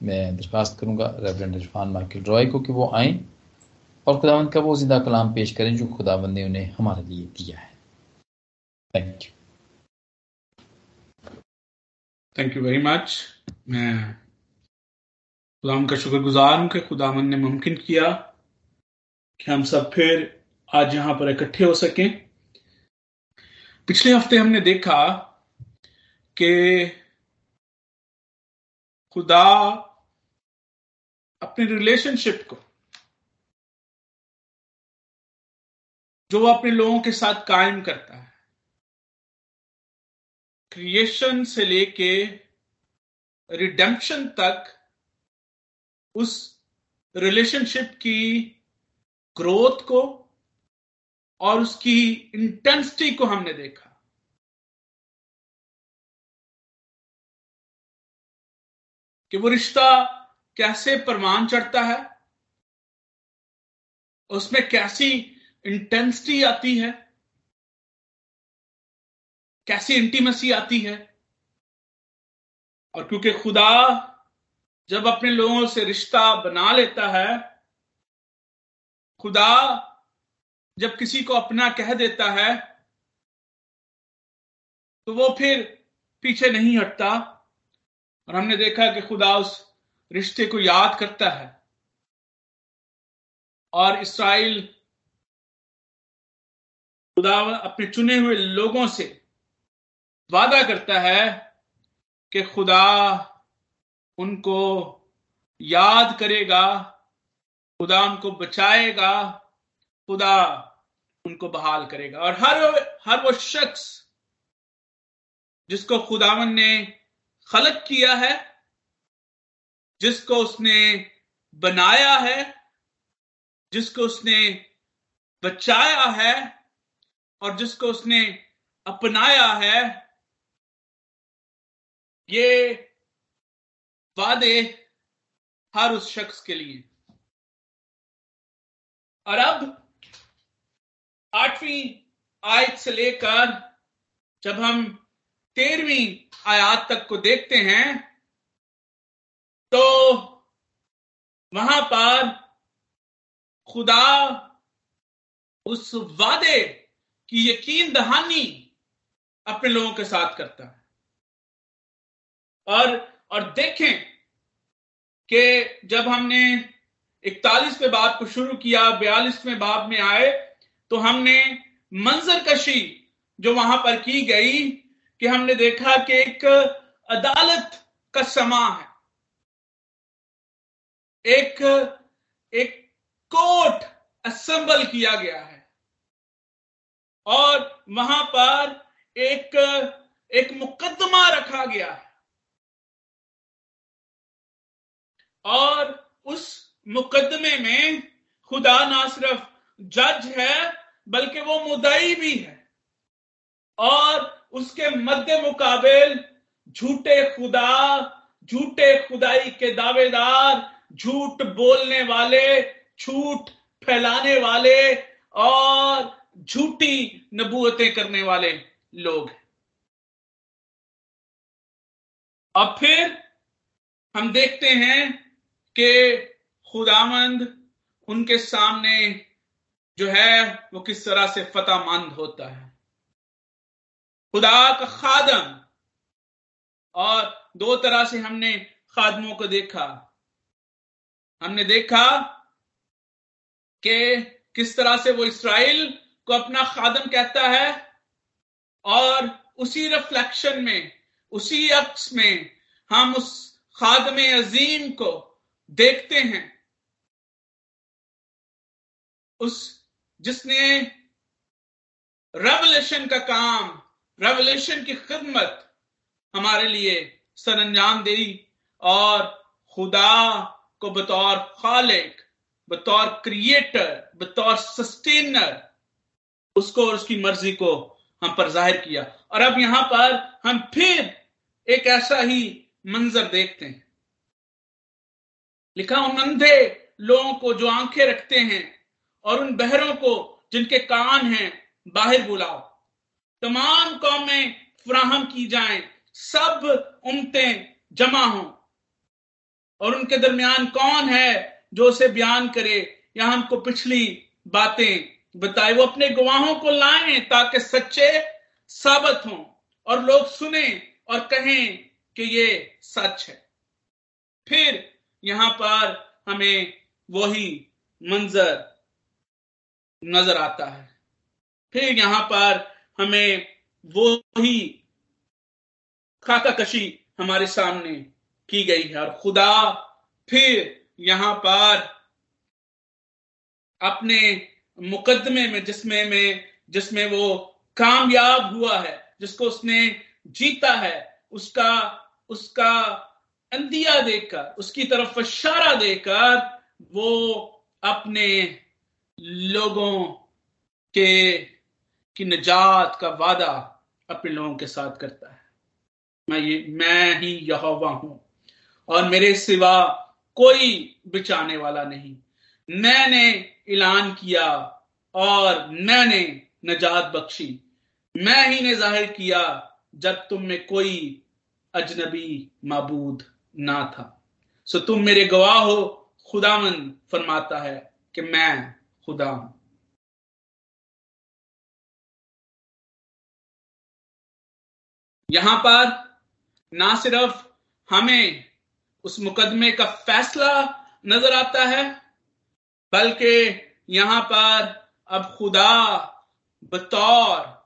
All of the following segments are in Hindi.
मैं दरखास्त करूँगा रेवरेंड इरफान माइकल रॉय को कि वो आए और खुदावंद का वो ज़िंदा कलाम पेश करें जो खुदावंद ने उन्हें हमारे लिए दिया है। Thank you thank you very much मैं खुदाम का शुक्रगुजार हूँ कि खुदावन ने मुमकिन किया कि हम सब फिर आज यहाँ पर इकट्ठे हो सकें। पिछले हफ़्ते हमने देखा कि खुदा अपने रिलेशनशिप को, जो वो अपने लोगों के साथ कायम करता है क्रिएशन से लेके रिडेम्पशन तक उस रिलेशनशिप की ग्रोथ को और उसकी इंटेंसिटी को हमने देखा। कि वो रिश्ता कैसे परमान चढ़ता है, उसमें कैसी इंटेंसिटी आती है, कैसी इंटीमेसी आती है। और क्योंकि खुदा जब अपने लोगों से रिश्ता बना लेता है, खुदा जब किसी को अपना कह देता है तो वो फिर पीछे नहीं हटता। और हमने देखा कि खुदा उस रिश्ते को याद करता है। और इसराइल खुदा अपने चुने हुए लोगों से वादा करता है कि खुदा उनको याद करेगा, खुदा उनको बचाएगा, खुदा उनको बहाल करेगा। और हर हर वो शख्स जिसको खुदावन ने खलक किया है जिसको उसने बनाया है, जिसको उसने बचाया है, और जिसको उसने अपनाया है, ये वादे हर उस शख्स के लिए। और अब आठवीं आयत से लेकर जब हम तेरहवीं आयात तक को देखते हैं तो वहाँ पर खुदा उस वादे की यकीन दहानी अपने लोगों के साथ करता है। और और देखें कि जब हमने इकतालीसवें बाब को शुरू किया, बयालीसवें बाब में आए तो हमने मंजर कशी जो वहाँ पर की गई कि हमने देखा कि एक अदालत का समा है। एक एक कोर्ट असेंबल किया गया है। और वहाँ पर एक एक मुकदमा रखा गया है। और उस मुकदमे में खुदा ना सिर्फ़ जज है, बल्कि वो मुदई भी है। और उसके मध्य मुकाबल झूठे खुदा, झूठे खुदाई के दावेदार झूठ बोलने वाले झूठ फैलाने वाले और झूठी नबूतें करने वाले लोग हैं। फिर हम देखते हैं कि खुदामंद उनके सामने जो है, वो किस तरह से फतामंद होता है। खुदा का खादम। और दो तरह से हमने खादमों को देखा। हमने देखा कि किस तरह से वो इसराइल को अपना खादम कहता है और उसी रिफ्लेक्शन में, उसी अक्स में हम उस खादम अजीम को देखते हैं। उस जिसने रेवलेशन का काम रेवलेशन की खिदमत हमारे लिए सरंजाम दी और खुदा को बतौर खालिक, बतौर क्रिएटर बतौर सस्टेनर उसको और उसकी मर्ज़ी को हम पर ज़ाहिर किया। और अब यहाँ पर हम फिर एक ऐसा ही मंजर देखते हैं। लिखा, उन अंधे लोगों को जो आँखें रखते हैं और उन बहरों को जिनके कान हैं, बाहर बुलाओ। तमाम कौमें फ्राहम की जाएँ, सब उमतें जमा हों। और उनके दरमियान कौन है जो उसे बयान करे? या हमको पिछली बातें बताए वो अपने गवाहों को लाए ताकि सच्चे साबित हों और लोग सुने और कहें कि ये सच है। फिर यहाँ पर हमें वही मंजर नज़र आता है। फिर यहाँ पर हमें वो ही खाका कशी हमारे सामने की गई है। और खुदा फिर यहाँ पर अपने मुकदमे में, जिसमें में, जिसमें वो कामयाब हुआ है, जिसको उसने जीता है, उसका उसका अंदिया देकर, उसकी तरफ़ इशारा देकर वो अपने लोगों के, की निजात का वादा अपने लोगों के साथ करता है। मैं ये, मैं ही यहोवा हूँ। और मेरे सिवा कोई बचाने वाला नहीं। मैंने ऐलान किया और मैंने नजात बख्शी। मैं ही ने ज़ाहिर किया, जब तुम में कोई अजनबी मबूद ना था। सो तुम मेरे गवाह हो, खुदामंद फरमाता है कि मैं खुदा हूँ यहाँ पर ना सिर्फ़ हमें उस मुकदमे का फैसला नज़र आता है, बल्कि यहाँ पर अब खुदा बतौर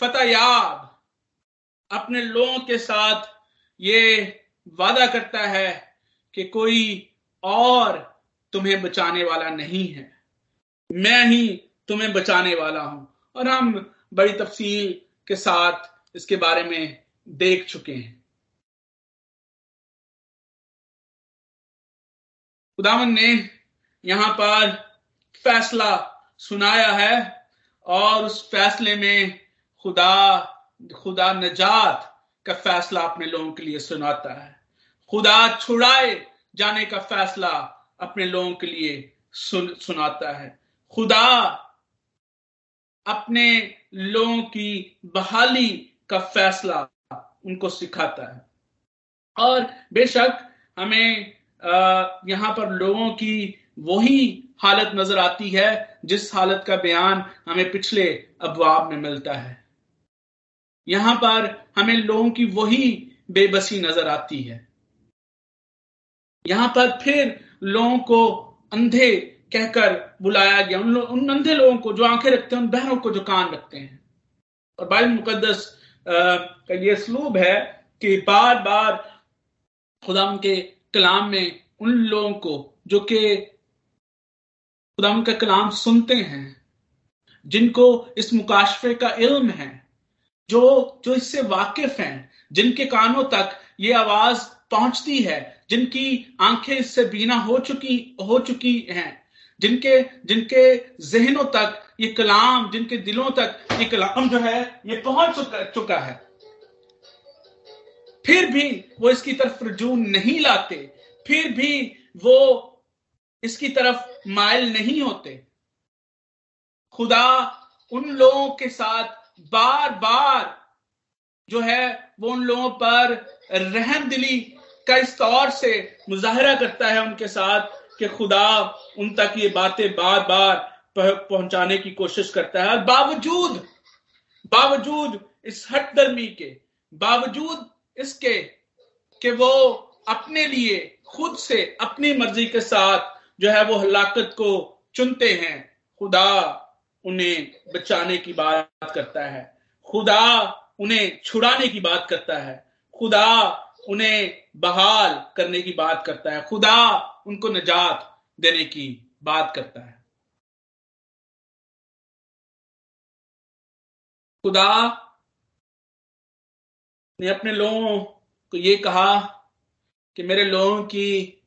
फतेयाब अपने लोगों के साथ ये वादा करता है कि कोई और तुम्हें बचाने वाला नहीं है। मैं ही तुम्हें बचाने वाला हूँ। और हम बड़ी तफसील के साथ इसके बारे में देख चुके हैं। खुदावन ने यहाँ पर फैसला सुनाया है और उस फैसले में खुदा खुदा नजात का फैसला अपने लोगों के लिए सुनाता है। खुदा छुड़ाए जाने का फैसला अपने लोगों के लिए सुन, सुनाता है। खुदा अपने लोगों की बहाली का फैसला उनको सिखाता है। और बेशक हमें यहाँ पर लोगों की वही हालत नज़र आती है जिस हालत का बयान हमें पिछले अबवाब में मिलता है। यहाँ पर हमें लोगों की वही बेबसी नज़र आती है। यहाँ पर फिर लोगों को अंधे कहकर बुलाया गया। उन, उन अंधे लोगों को जो आँखें रखते हैं उन बहनों को जो कान रखते हैं। और बाइबल मुकदस का ये स्लूब है कि बार बार खुदा के कलाम में उन लोगों को जो कि खुदा का कलाम सुनते हैं जिनको इस मुकाशफे का इल्म है जो जो इससे वाकिफ हैं जिनके कानों तक ये आवाज़ पहुँचती है जिनकी आँखें इससे बीना हो चुकी हो चुकी हैं जिनके जिनके जहनों तक ये कलाम जिनके दिलों तक ये कलाम जो है ये पहुँच चुका, चुका है। फिर भी वो इसकी तरफ़ रजू नहीं लाते, फिर भी वो इसकी तरफ़ मायल नहीं होते। खुदा उन लोगों के साथ बार बार जो है, वो उन लोगों पर रहम दिली का इस तौर से मुजाहरा करता है उनके साथ कि खुदा उन तक ये बातें बार बार पहुँचाने की कोशिश करता है। बावजूद बावजूद इस हट दर्मी के, बावजूद इसके कि वो अपने लिए, खुद से अपनी मर्ज़ी के साथ जो है वो हलाकत को चुनते हैं। खुदा उन्हें बचाने की बात करता है। खुदा उन्हें छुड़ाने की बात करता है। खुदा उन्हें बहाल करने की बात करता है। खुदा उनको निजात देने की बात करता है। खुदा ने अपने लोगों को ये कहा कि मेरे लोगों की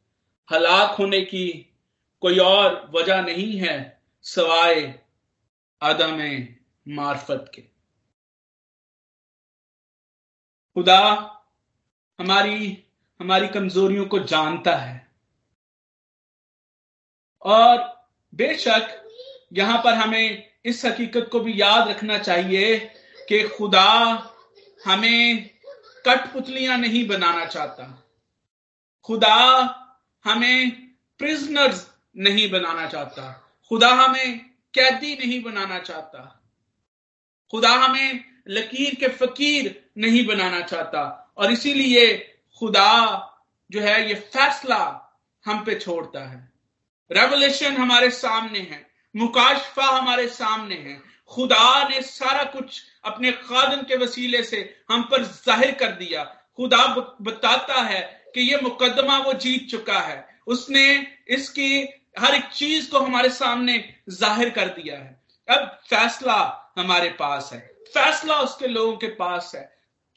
हलाक होने की कोई और वजह नहीं है सवाए आदम मार्फत के। खुदा हमारी हमारी कमजोरियों को जानता है। और बेशक यहाँ पर हमें इस हकीकत को भी याद रखना चाहिए कि खुदा हमें कठपुतलियाँ नहीं बनाना चाहता। खुदा हमें प्रिजनर्स नहीं बनाना चाहता। खुदा हमें कैदी नहीं बनाना चाहता। खुदा हमें लकीर के फकीर नहीं बनाना चाहता। और इसीलिए खुदा जो है, ये फैसला हम पे छोड़ता है। रेवलेशन हमारे सामने है। मुकाशफा हमारे सामने है। खुदा ने सारा कुछ अपने खादन के वसीले से हम पर ज़ाहिर कर दिया। खुदा बताता है कि ये मुकदमा वो जीत चुका है। उसने इसकी हर एक चीज़ को हमारे सामने ज़ाहिर कर दिया है। अब फैसला हमारे पास है। फैसला उसके लोगों के पास है।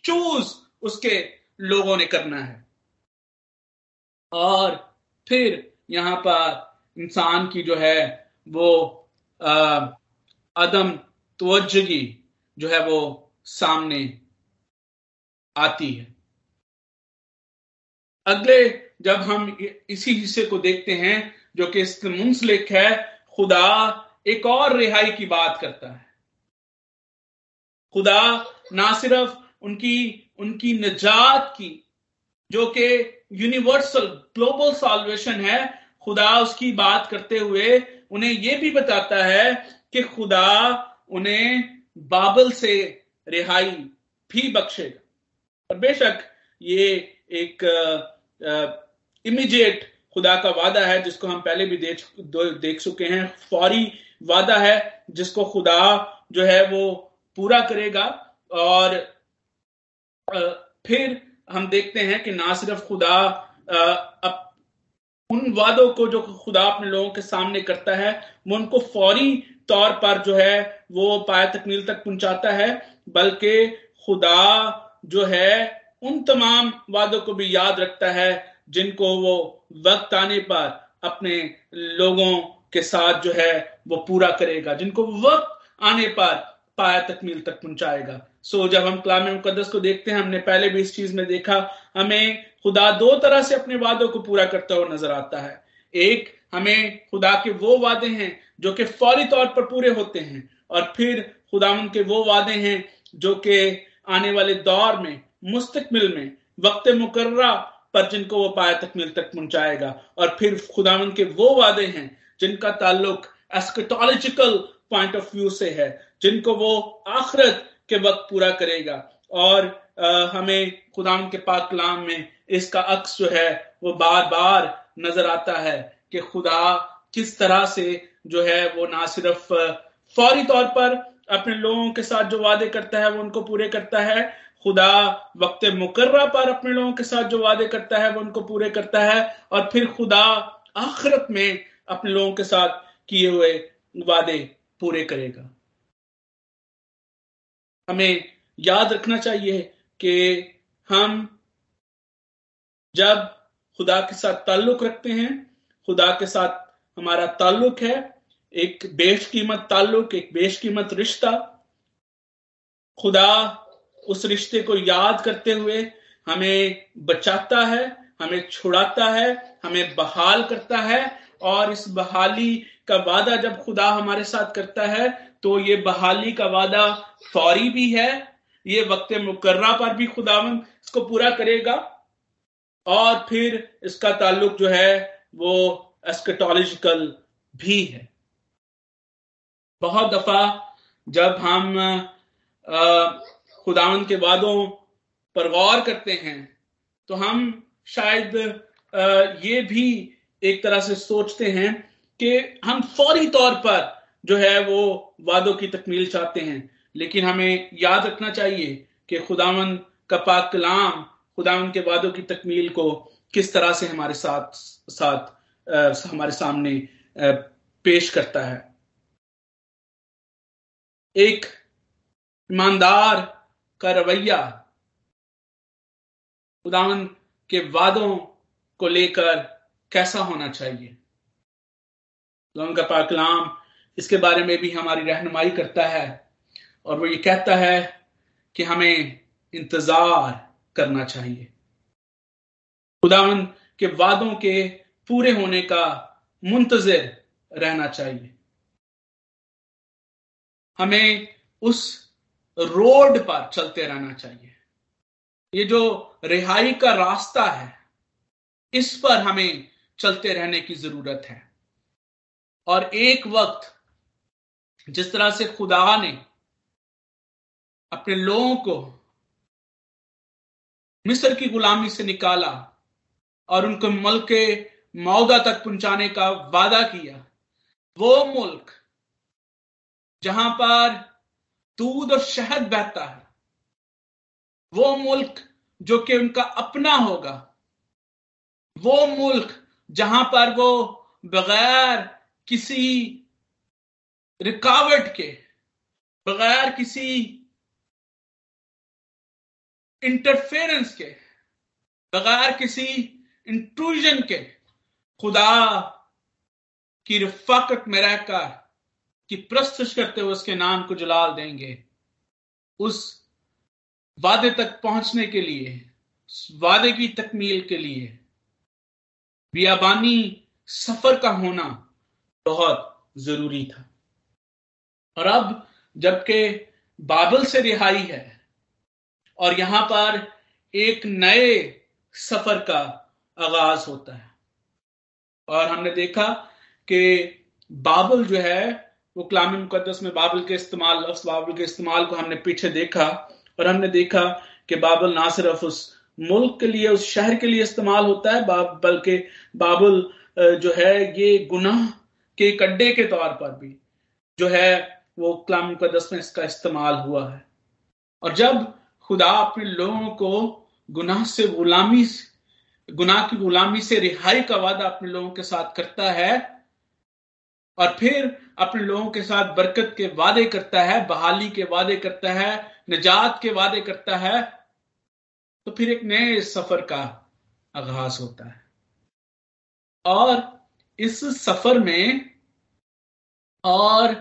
चूज़ उसके लोगों ने करना है। और फिर यहाँ पर इंसान की जो है वो अदम तवज्जगी जो है वो सामने आती है। अगले जब हम इसी हिस्से को देखते हैं, जो कि मुंसलिक है, खुदा एक और रिहाई की बात करता है। खुदा ना सिर्फ़ उनकी उनकी निजात की, जो कि यूनिवर्सल ग्लोबल सॉल्वेशन है, खुदा उसकी बात करते हुए उन्हें यह भी बताता है कि खुदा उन्हें बाबल से रिहाई भी बख्शेगा। और बेशक ये एक इमीडिएट खुदा का वादा है, जिसको हम पहले भी देख देख चुके हैं। फौरी वादा है, जिसको खुदा जो है वो पूरा करेगा। और फिर हम देखते हैं कि ना सिर्फ़ खुदा उन वादों को जो खुदा अपने लोगों के सामने करता है, वो उनको फौरी तौर पर जो है, वो पाया तकमील तक पहुंचाता है। बल्कि खुदा जो है, उन तमाम वादों को भी याद रखता है, जिनको वो वक्त आने पर अपने लोगों के साथ जो है, वो पूरा करेगा, जिनको वक्त आने पर पाया तकमील तक पहुंचाएगा। सो जब हम कलाम मुकदस को देखते हैं, हमने पहले भी इस चीज़ में देखा, हमें खुदा दो तरह से अपने वादों को पूरा करता हुआ नज़र आता है। एक, हमें खुदा के वो वादे हैं जो कि फौरी तौर पर पूरे होते हैं, और फिर खुदा के वो वादे हैं जो कि आने वाले दौर में मुस्तकबिल में, वक्त मुकर्रा पर जिनको वो पाया तकमील तक पहुंचाएगा। और फिर खुदावन के वो वादे हैं जिनका ताल्लुक एस्कटोलॉजिकल पॉइंट ऑफ़ व्यू से है, जिनको वो आखरत के वक्त पूरा करेगा। और हमें खुदाम के पाक कलाम में इसका अक्स जो है, वो बार बार नज़र आता है कि खुदा किस तरह से जो है, वो ना सिर्फ़ फौरी तौर पर अपने लोगों के साथ जो वादे करता है, वो उनको पूरे करता है। खुदा वक्त मुकर्रा पर अपने लोगों के साथ जो वादे करता है, वो उनको पूरे करता है। और फिर खुदा आखिरत में अपने लोगों के साथ किए हुए वादे पूरे करेगा। हमें याद रखना चाहिए कि हम जब खुदा के साथ ताल्लुक रखते हैं, खुदा के साथ हमारा ताल्लुक है, एक बेशकीमत ताल्लुक, एक बेशकीमत रिश्ता, खुदा उस रिश्ते को याद करते हुए हमें बचाता है, हमें छुड़ाता है, हमें बहाल करता है, और इस बहाली का वादा जब खुदा हमारे साथ करता है तो ये बहाली का वादा फौरी भी है ये वक्त मुकर्रा पर भी खुदावन इसको पूरा करेगा। और फिर इसका ताल्लुक जो है वो एस्कटोलॉजिकल भी है। बहुत दफ़ा जब हम खुदावन के वादों पर गौर करते हैं तो हम शायद ये भी एक तरह से सोचते हैं कि हम फौरी तौर पर जो है वो वादों की तकमील चाहते हैं। लेकिन हमें याद रखना चाहिए कि खुदावन का पाक कलाम खुदावन के वादों की तकमील को किस तरह से हमारे साथ साथ आ, हमारे सामने आ, पेश करता है। एक ईमानदार का रवैया खुदावन के वादों को लेकर कैसा होना चाहिए? खुदावन का पाकलाम इसके बारे में भी हमारी रहनुमाई करता है। और वो ये कहता है कि हमें इंतज़ार करना चाहिए। खुदावन के वादों के पूरे होने का मुंतजर रहना चाहिए। हमें उस रोड पर चलते रहना चाहिए। ये जो रिहाई का रास्ता है, इस पर हमें चलते रहने की ज़रूरत है। और एक वक्त जिस तरह से खुदा ने अपने लोगों को मिस्र की गुलामी से निकाला और उनको मुल्क मौदा तक पहुँचाने का वादा किया। वो मुल्क जहाँ पर दूध और शहद बहता है, वो मुल्क जो कि उनका अपना होगा, वो मुल्क जहाँ पर वो बगैर किसी रुकावट के, बगैर किसी इंटरफेरेंस के, बगैर किसी इंट्रूजन के, खुदा की रफाकत में रहकर, की प्रस्तुत करते हुए उसके नाम को जलाल देंगे। उस वादे तक पहुँचने के लिए वादे की तकमील के लिए, बियाबानी सफ़र का होना बहुत ज़रूरी था। और अब, जबकि बाबल से रिहाई है और यहाँ पर एक नए सफ़र का आगाज़ होता है। और हमने देखा कि बाबल जो है, वो कलाम मुकदस में बाबल के इस्तेमाल लफ्स बाबल के इस्तेमाल को हमने पीछे देखा और हमने देखा कि बाबल ना सिर्फ़ उस मुल्क के लिए, उस शहर के लिए इस्तेमाल होता है बल्कि बाबुल जो है, ये गुनाह के कड्डे के तौर पर भी जो है, वो कलाम मुकदस में इसका इस्तेमाल हुआ है। और जब खुदा अपने लोगों को गुनाह से गुलामी गुनाह की गुलामी से रिहाई का वादा अपने लोगों के साथ करता है और फिर अपने लोगों के साथ बरकत के वादे करता है, बहाली के वादे करता है, निजात के वादे करता है तो फिर एक नए सफ़र का आगाज़ होता है। और इस सफ़र में और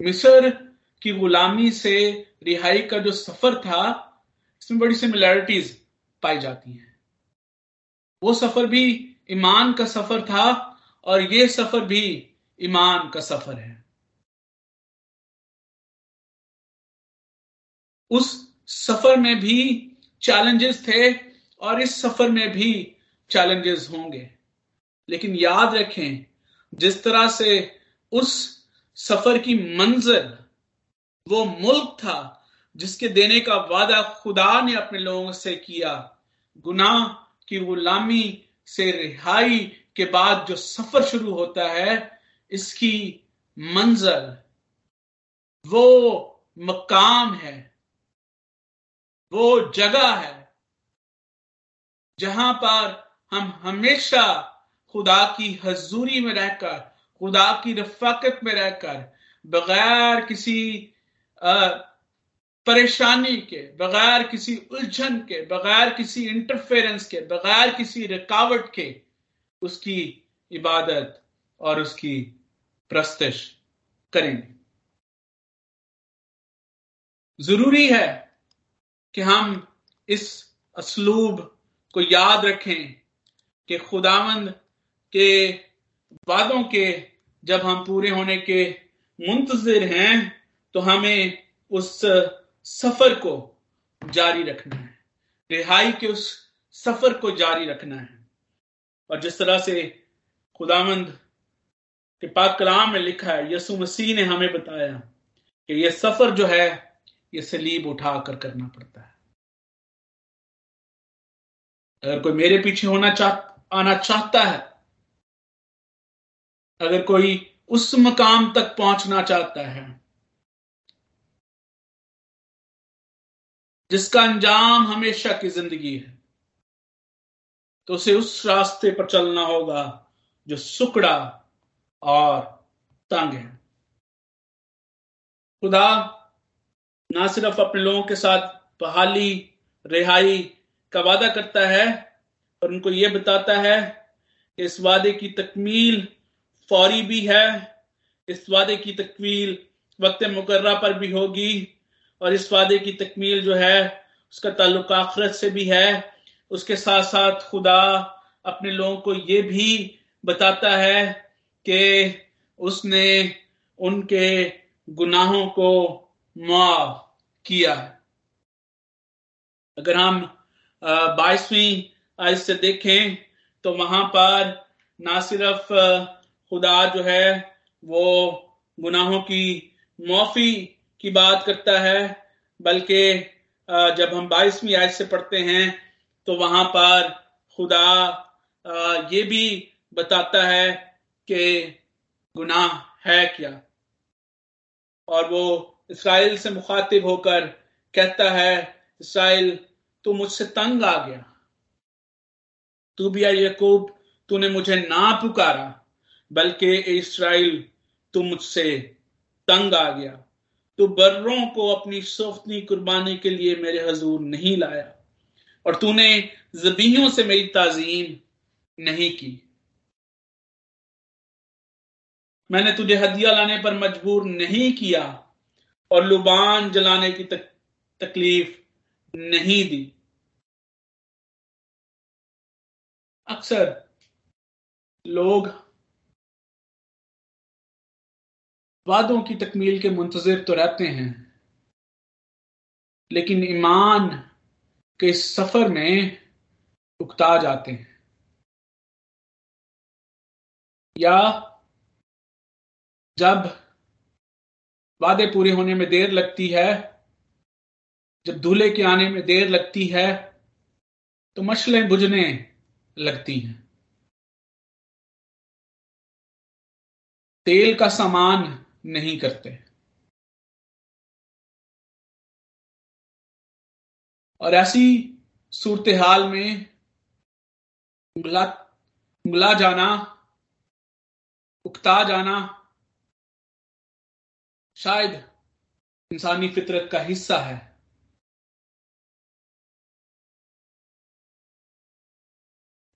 मिस्र की गुलामी से रिहाई का जो सफ़र था इसमें बड़ी सिमिलैरिटीज पाई जाती हैं। वो सफ़र भी ईमान का सफ़र था और ये सफ़र भी ईमान का सफ़र है। उस सफ़र में भी चैलेंजेस थे और इस सफ़र में भी चैलेंजेस होंगे। लेकिन याद रखें, जिस तरह से उस सफ़र की मंजिल, वो मुल्क था जिसके देने का वादा खुदा ने अपने लोगों से किया। गुनाह की गुलामी से रिहाई के बाद जो सफ़र शुरू होता है, इसकी मंजर, वो मकाम है, वो जगह है, जहाँ पर हम हमेशा खुदा की हजूरी में रहकर, खुदा की रफाकत में रहकर, बगैर किसी परेशानी के, बगैर किसी उलझन के, बगैर किसी इंटरफेरेंस के, बगैर किसी रुकावट के, उसकी इबादत और उसकी प्रस्तश करेंगे। ज़रूरी है कि हम इस असलूब को याद रखें कि खुदावंद के वादों के, जब हम पूरे होने के मुंतजर हैं तो हमें उस सफ़र को जारी रखना है। रिहाई के उस सफ़र को जारी रखना है। और जिस तरह से खुदामंद के पाक कलाम में लिखा है यसु मसीह ने हमें बताया कि यह सफ़र जो है, ये सलीब उठाकर करना पड़ता है। अगर कोई मेरे पीछे होना चाह, आना चाहता है, अगर कोई उस मकाम तक पहुँचना चाहता है जिसका अंजाम हमेशा की ज़िंदगी है। तो उसे उस रास्ते पर चलना होगा जो सुकड़ा और तंग है। खुदा ना सिर्फ़ अपने लोगों के साथ बहाली, रिहाई का वादा करता है और उनको यह बताता है कि इस वादे की तकमील फौरी भी है, इस वादे की तकमील वक्त मुकर्रा पर भी होगी। और इस वादे की तकमील जो है, उसका ताल्लुक आखरत से भी है। उसके साथ साथ खुदा अपने लोगों को यह भी बताता है कि उसने उनके गुनाहों को माफ़ किया अगर हम बाईसवीं आज से देखें तो वहाँ पर ना सिर्फ़ खुदा जो है, वो गुनाहों की मुआफी की बात करता है, बल्कि जब हम बाईसवीं आयत से पढ़ते हैं तो वहाँ पर खुदा ये भी बताता है कि गुनाह है क्या। और वो इसराइल से मुखातिब होकर कहता है, इसराइल, तू मुझसे तंग आ गया। तू भी यकूब, तूने मुझे ना पुकारा, बल्कि इसराइल, तू मुझसे तंग आ गया। तू बर्रों को अपनी सोफनी कुर्बानी के लिए मेरे हजूर नहीं लाया और तूने जबीयों से मेरी ताजीम नहीं की। मैंने तुझे हदिया लाने पर मजबूर नहीं किया और लुबान जलाने की तक, तकलीफ़ नहीं दी। अक्सर लोग वादों की तकमील के मुंतजर तो रहते हैं। लेकिन ईमान के इस सफ़र में उकता जाते हैं। या जब वादे पूरे होने में देर लगती है, जब दूल्हे के आने में देर लगती है तो मशलें बुझने लगती हैं। तेल का सामान नहीं करते। और ऐसी सूरत हाल में उंगला जाना उकता जाना शायद इंसानी फितरत का हिस्सा है।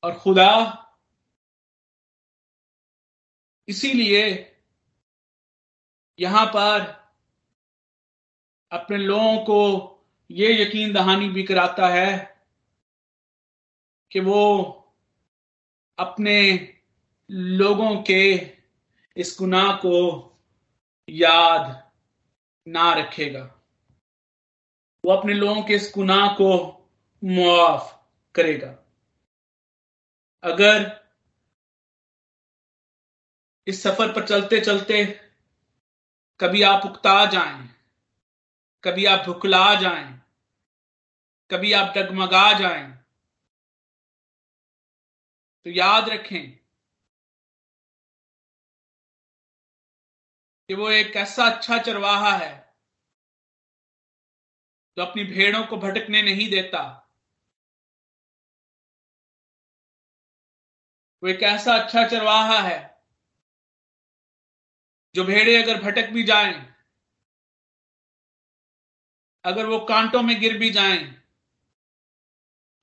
और खुदा इसीलिए यहाँ पर अपने लोगों को ये यकीन दहानी भी कराता है कि वो अपने लोगों के इस गुनाह को याद ना रखेगा। वो अपने लोगों के इस गुनाह को मुआफ करेगा। अगर इस सफ़र पर चलते चलते कभी आप उकता जाएँ, कभी आप भुखला जाएँ, कभी आप डगमगा जाएँ। तो याद रखें कि वो एक ऐसा अच्छा चरवाहा है जो अपनी भेड़ों को भटकने नहीं देता। वो एक ऐसा अच्छा चरवाहा है जो भेड़े अगर भटक भी जाएँ, अगर वो कांटों में गिर भी जाएँ,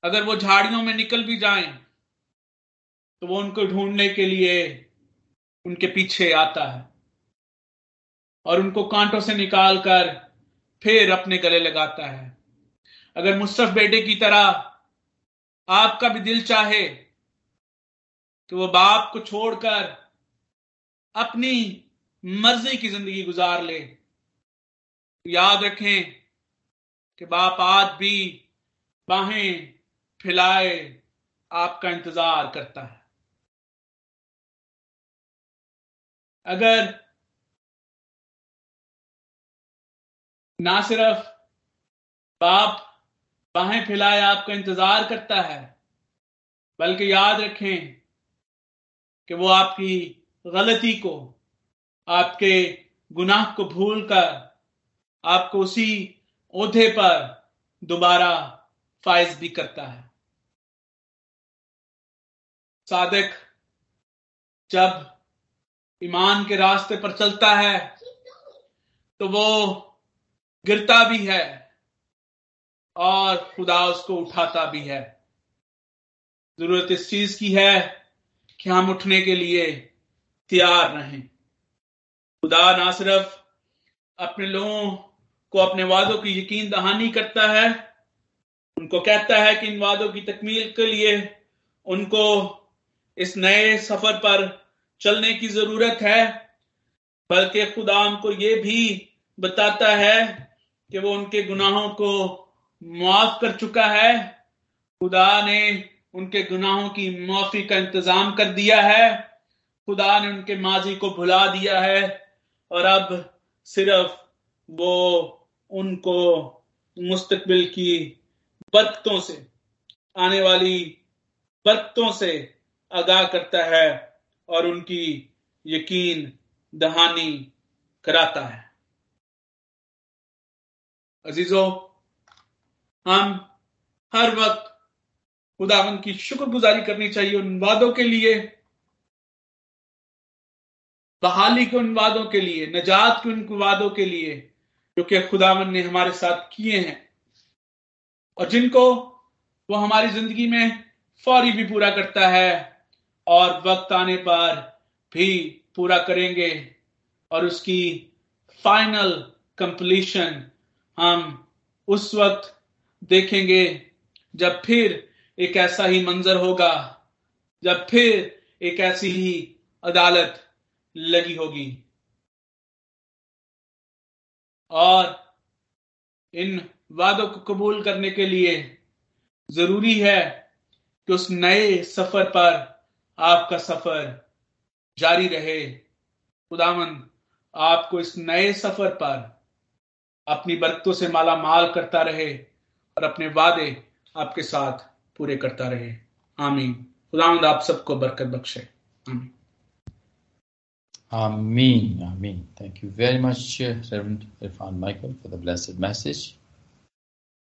अगर वो झाड़ियों में निकल भी जाएँ तो वो उनको ढूँढने के लिए उनके पीछे आता है और उनको कांटों से निकालकर फिर अपने गले लगाता है। अगर मुस्तफ बेटे की तरह आपका भी दिल चाहे कि वो बाप को छोड़कर अपनी मर्ज़ी की ज़िंदगी गुजार ले। याद रखें कि बाप आज भी बाहें फैलाए आपका इंतज़ार करता है। अगर ना सिर्फ़ बाप बाहें फैलाए आपका इंतज़ार करता है, बल्कि याद रखें कि वो आपकी गलती को आपके गुनाह को भूलकर आपको उसी ओहदे पर दोबारा फायज भी करता है। सादिक जब ईमान के रास्ते पर चलता है तो वो गिरता भी है और खुदा उसको उठाता भी है। ज़रूरत इस चीज़ की है कि हम उठने के लिए तैयार रहें। खुदा ना सिर्फ़ अपने लोगों को, अपने वादों की यकीन दहानी करता है। उनको कहता है कि इन वादों की तकमील के लिए उनको इस नए सफ़र पर चलने की ज़रूरत है, बल्कि खुदा उनको ये भी बताता है कि वो उनके गुनाहों को मुआफ कर चुका है। खुदा ने उनके गुनाहों की माफ़ी का इंतज़ाम कर दिया है। खुदा ने उनके माजी को भुला दिया है। और अब सिर्फ़ वो उनको मुस्तकबिल की बरकतों से, आने वाली बरकतों से आगाह करता है और उनकी यकीन दहानी कराता है। अजीजों, हम हर वक्त खुदावन की शुक्रगुजारी करनी चाहिए उन वादों के लिए। बहाली के उन वादों के लिए, नजात के उन वादों के लिए जो कि खुदावन ने हमारे साथ किए हैं। और जिनको वो हमारी ज़िंदगी में फौरी भी पूरा करता है और वक्त आने पर भी पूरा करेंगे और उसकी फाइनल कंप्लीशन हम उस वक्त देखेंगे जब फिर एक ऐसा ही मंजर होगा, जब फिर एक ऐसी ही अदालत लगी होगी। और इन वादों को कबूल करने के लिए ज़रूरी है कि उस नए सफ़र पर आपका सफ़र जारी रहे। खुदावन आपको इस नए सफ़र पर अपनी बरकतों से माला माल करता रहे और अपने वादे आपके साथ पूरे करता रहे। आमीन। खुदावंद, आप सबको बरकत बख्शे। आमीन। Amen. Amen. Thank you very much, Reverend Irfan Michael, for the blessed message.